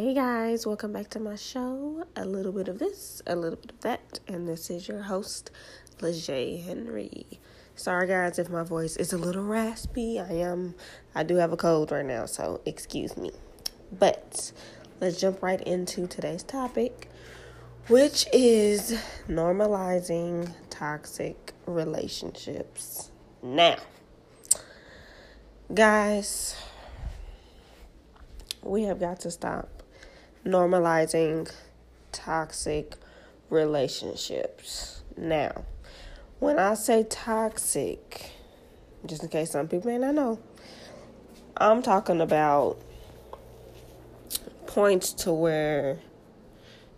Hey guys, welcome back to my show. A little bit of this, a little bit of that, and this is your host, Lejeay Henry. Sorry guys if my voice is a little raspy. I am I do have a cold right now, so excuse me. But let's jump right into today's topic, which is normalizing toxic relationships. Now, guys, we have got to stop normalizing toxic relationships. Now, when I say toxic, just in case some people may not know, I'm talking about points to where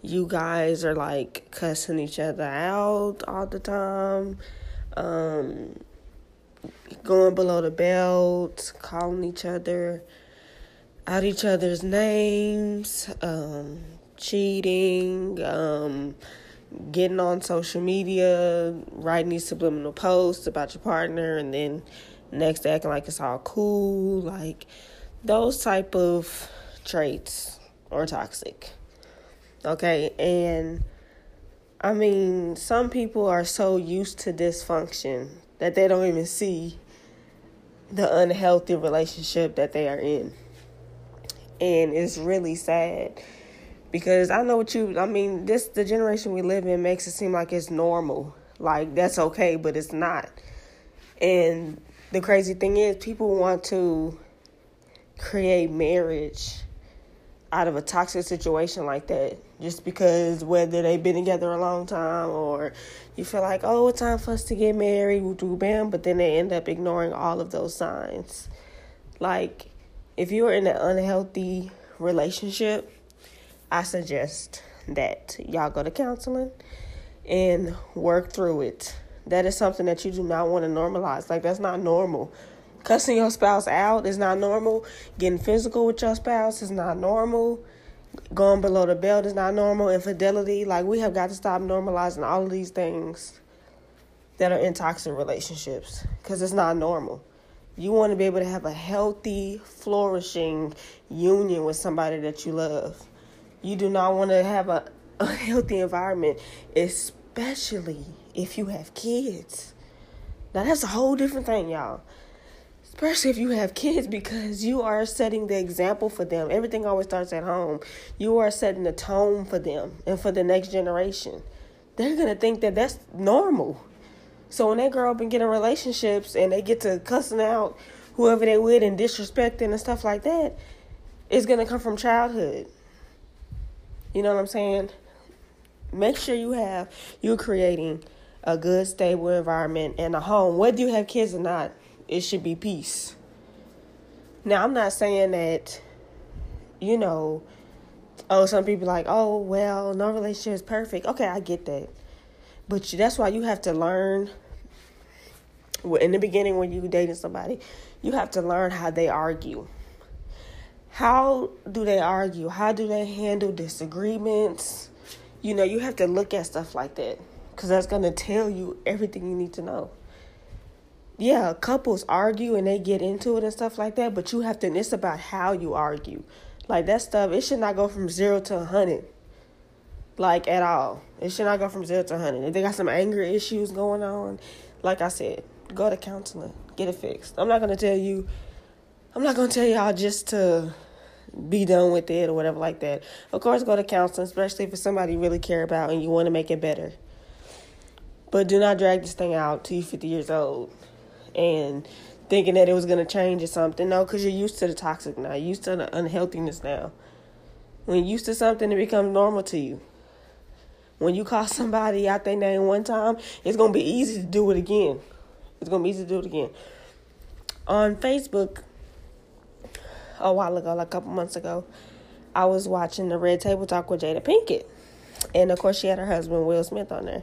you guys are like cussing each other out all the time, um, going below the belt, calling each other out each other's names, um, cheating, um, getting on social media, writing these subliminal posts about your partner, and then next acting like it's all cool, like those type of traits are toxic. Okay, and I mean, some people are so used to dysfunction that they don't even see the unhealthy relationship that they are in and it's really sad because I know what you I mean this the generation we live in makes it seem like it's normal. Like that's okay but it's not. And the crazy thing is people want to create marriage out of a toxic situation like that just because whether they've been together a long time or you feel like oh it's time for us to get married bam but then they end up ignoring all of those signs. Like if you are in an unhealthy relationship, I suggest that y'all go to counseling and work through it. That is something that you do not want to normalize. Like, that's not normal. Cussing your spouse out is not normal. Getting physical with your spouse is not normal. Going below the belt is not normal. Infidelity, like, we have got to stop normalizing all of these things that are in toxic relationships because it's not normal. You want to be able to have a healthy, flourishing union with somebody that you love. You do not want to have a, a healthy environment, especially if you have kids. Now, that's a whole different thing, y'all. Especially if you have kids, because you are setting the example for them. Everything always starts at home. You are setting the tone for them and for the next generation. They're going to think that that's normal. So when they grow up and get in relationships and they get to cussing out whoever they with and disrespecting and stuff like that, it's gonna come from childhood. You know what I'm saying? Make sure you have you're creating a good, stable environment and a home. Whether you have kids or not, it should be peace. Now I'm not saying that, you know, oh some people like, oh well, no relationship is perfect. Okay, I get that. But that's why you have to learn. In the beginning, when you dating somebody, you have to learn how they argue. How do they argue? How do they handle disagreements? You know, you have to look at stuff like that because that's going to tell you everything you need to know. Yeah, couples argue and they get into it and stuff like that, but you have to, it's about how you argue. Like that stuff, it should not go from zero to a 100 like at all. It should not go from zero to 100. If they got some anger issues going on, like I said, go to counseling, get it fixed. I'm not going to tell you, I'm not going to tell y'all just to be done with it or whatever like that. Of course, go to counseling, especially if it's somebody you really care about and you want to make it better. But do not drag this thing out till you're 50 years old and thinking that it was going to change or something. No, because you're used to the toxic now, you're used to the unhealthiness now. When you're used to something, it becomes normal to you. When you call somebody out their name one time, it's gonna be easy to do it again. It's gonna be easy to do it again. On Facebook, a while ago, like a couple months ago, I was watching the Red Table Talk with Jada Pinkett, and of course, she had her husband Will Smith on there.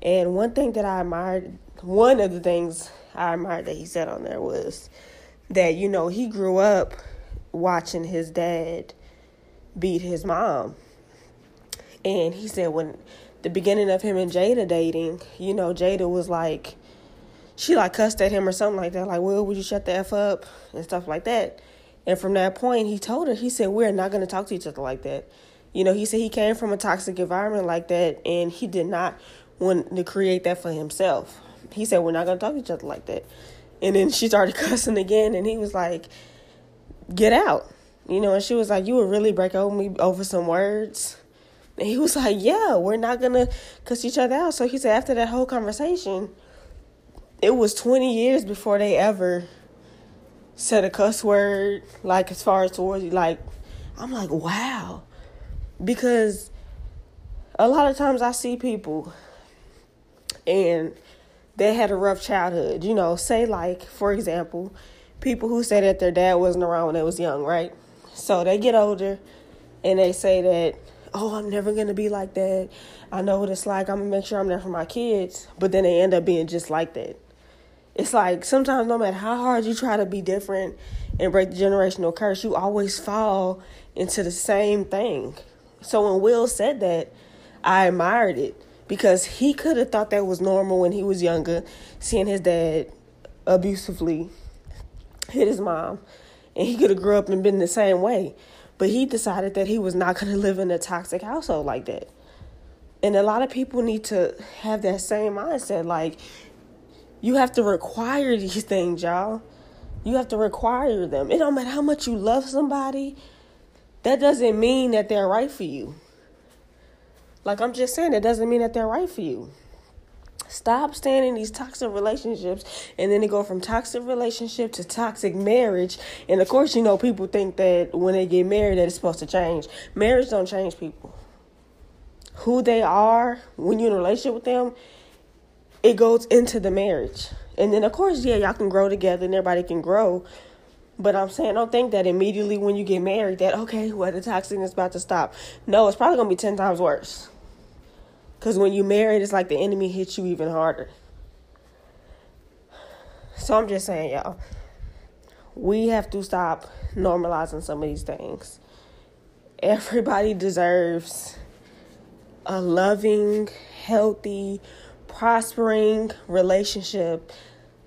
And one thing that I admired, one of the things I admired that he said on there was that you know he grew up watching his dad beat his mom and he said when the beginning of him and Jada dating, you know, Jada was like, she like cussed at him or something like that, like, well, would you shut the F up and stuff like that. And from that point, he told her, he said, We're not going to talk to each other like that. You know, he said he came from a toxic environment like that and he did not want to create that for himself. He said, We're not going to talk to each other like that. And then she started cussing again and he was like, Get out. You know, and she was like, You would really break over me over some words? And he was like, Yeah, we're not to cuss each other out. So he said, After that whole conversation, it was 20 years before they ever said a cuss word, like as far as towards you. Like, I'm like, wow. Because a lot of times I see people and they had a rough childhood. You know, say, like, for example, people who say that their dad wasn't around when they was young, right? So they get older and they say that, oh, I'm never going to be like that. I know what it's like. I'm going to make sure I'm there for my kids. But then they end up being just like that it's like sometimes no matter how hard you try to be different and break the generational curse, you always fall into the same thing. So when Will said that, I admired it because he could have thought that was normal when he was younger, seeing his dad abusively hit his mom, and he could have grew up and been the same way. But he decided that he was not going to live in a toxic household like that. And a lot of people need to have that same mindset. Like, you have to require these things, y'all. You have to require them. It don't matter how much you love somebody, that doesn't mean that they're right for you. Like I'm just saying, it doesn't mean that they're right for you. Stop staying in these toxic relationships and then they go from toxic relationship to toxic marriage. And of course, you know, people think that when they get married that it's supposed to change. Marriage don't change people. Who they are when you're in a relationship with them it goes into the marriage. And then, of course, yeah, y'all can grow together and everybody can grow. But I'm saying, don't think that immediately when you get married, that, okay, well, the toxicness is about to stop. No, it's probably going to be 10 times worse. Because when you married, it's like the enemy hits you even harder. So I'm just saying, y'all, we have to stop normalizing some of these things. Everybody deserves a loving, healthy, prospering relationship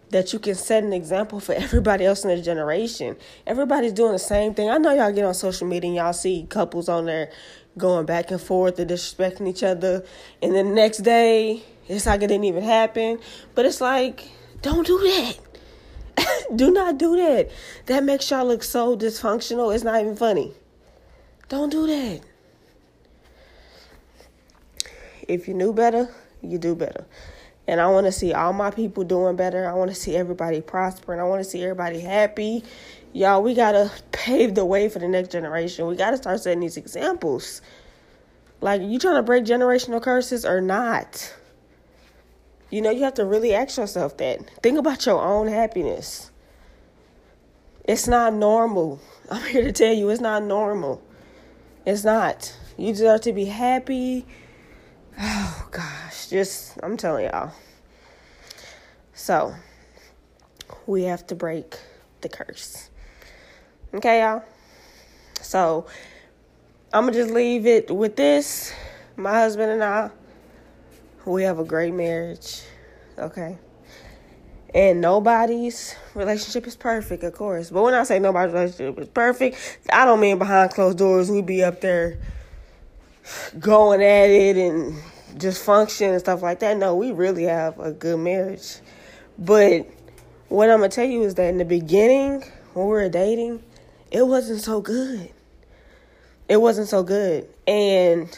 that you can set an example for everybody else in the generation. Everybody's doing the same thing. I know y'all get on social media and y'all see couples on there going back and forth and disrespecting each other. And the next day, it's like it didn't even happen. But it's like, don't do that. do not do that. That makes y'all look so dysfunctional. It's not even funny. Don't do that. If you knew better, you do better. And I want to see all my people doing better. I want to see everybody prospering. I want to see everybody happy. Y'all, we got to pave the way for the next generation. We got to start setting these examples. Like, you trying to break generational curses or not? You know, you have to really ask yourself that. Think about your own happiness. It's not normal. I'm here to tell you, it's not normal. It's not. You deserve to be happy Oh gosh, just I'm telling y'all. So, we have to break the curse. Okay, y'all? So, I'm going to just leave it with this. My husband and I, we have a great marriage. Okay? And nobody's relationship is perfect, of course. But when I say nobody's relationship is perfect, I don't mean behind closed doors. We be up there going at it and just function and stuff like that. No, we really have a good marriage. But what I'm gonna tell you is that in the beginning, when we were dating, it wasn't so good. It wasn't so good. And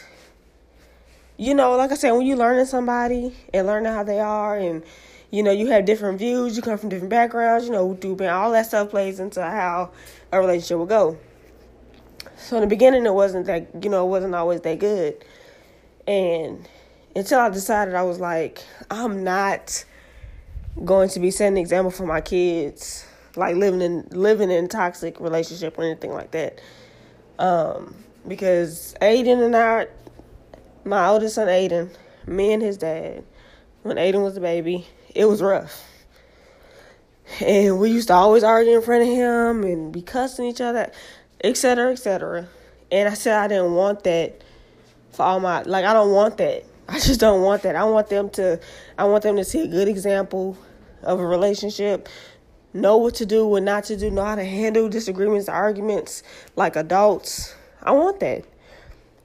you know, like I said, when you learning somebody and learning how they are and you know, you have different views, you come from different backgrounds, you know, all that stuff plays into how a relationship will go. So in the beginning, it wasn't that, you know, it wasn't always that good. And until I decided I was like, I'm not going to be setting an example for my kids, like living in living in toxic relationship or anything like that. Um, because Aiden and I, my oldest son Aiden, me and his dad, when Aiden was a baby, it was rough. And we used to always argue in front of him and be cussing each other etc., etc. And I said I didn't want that for all my like I don't want that. I just don't want that. I want them to I want them to see a good example of a relationship know what to do, what not to do, know how to handle disagreements, arguments like adults. I want that.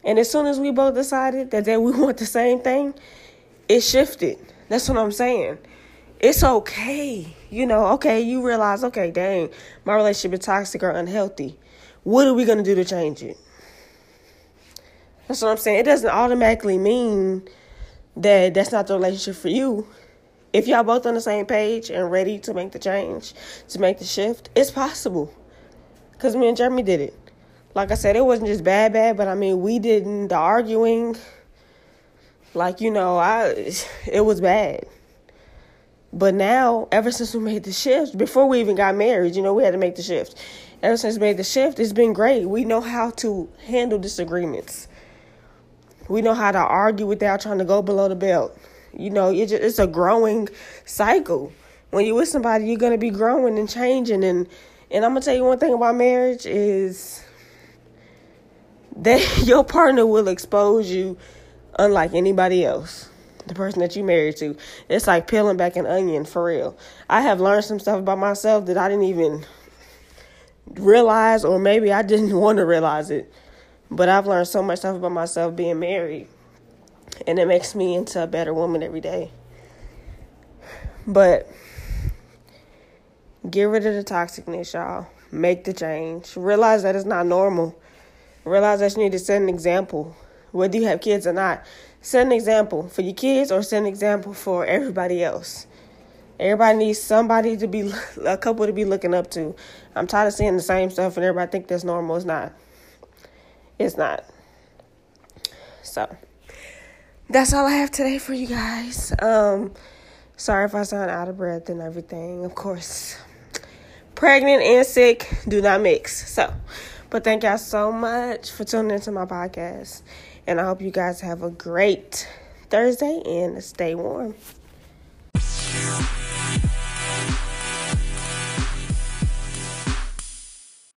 And as soon as we both decided that, that we want the same thing, it shifted. That's what I'm saying. It's okay. You know, okay, you realize, okay, dang, my relationship is toxic or unhealthy. What are we going to do to change it? That's what I'm saying. It doesn't automatically mean that that's not the relationship for you. If y'all both on the same page and ready to make the change, to make the shift, it's possible. Because me and Jeremy did it. Like I said, it wasn't just bad, bad, but I mean, we didn't, the arguing, like, you know, I, it was bad. But now, ever since we made the shift, before we even got married, you know, we had to make the shift. Ever since we made the shift, it's been great. We know how to handle disagreements. We know how to argue without trying to go below the belt. You know, it's, just, it's a growing cycle. When you're with somebody, you're gonna be growing and changing. And and I'm gonna tell you one thing about marriage is that your partner will expose you unlike anybody else. The person that you married to. It's like peeling back an onion for real. I have learned some stuff about myself that I didn't even realize, or maybe I didn't want to realize it. But I've learned so much stuff about myself being married and it makes me into a better woman every day. But get rid of the toxicness, y'all. Make the change. Realize that it's not normal. Realize that you need to set an example. Whether you have kids or not, set an example for your kids or set an example for everybody else. Everybody needs somebody to be a couple to be looking up to. I'm tired of seeing the same stuff and everybody think that's normal. It's not. It's not. So that's all I have today for you guys. Um, sorry if I sound out of breath and everything. Of course, pregnant and sick do not mix. So, but thank y'all so much for tuning into my podcast. And I hope you guys have a great Thursday and stay warm.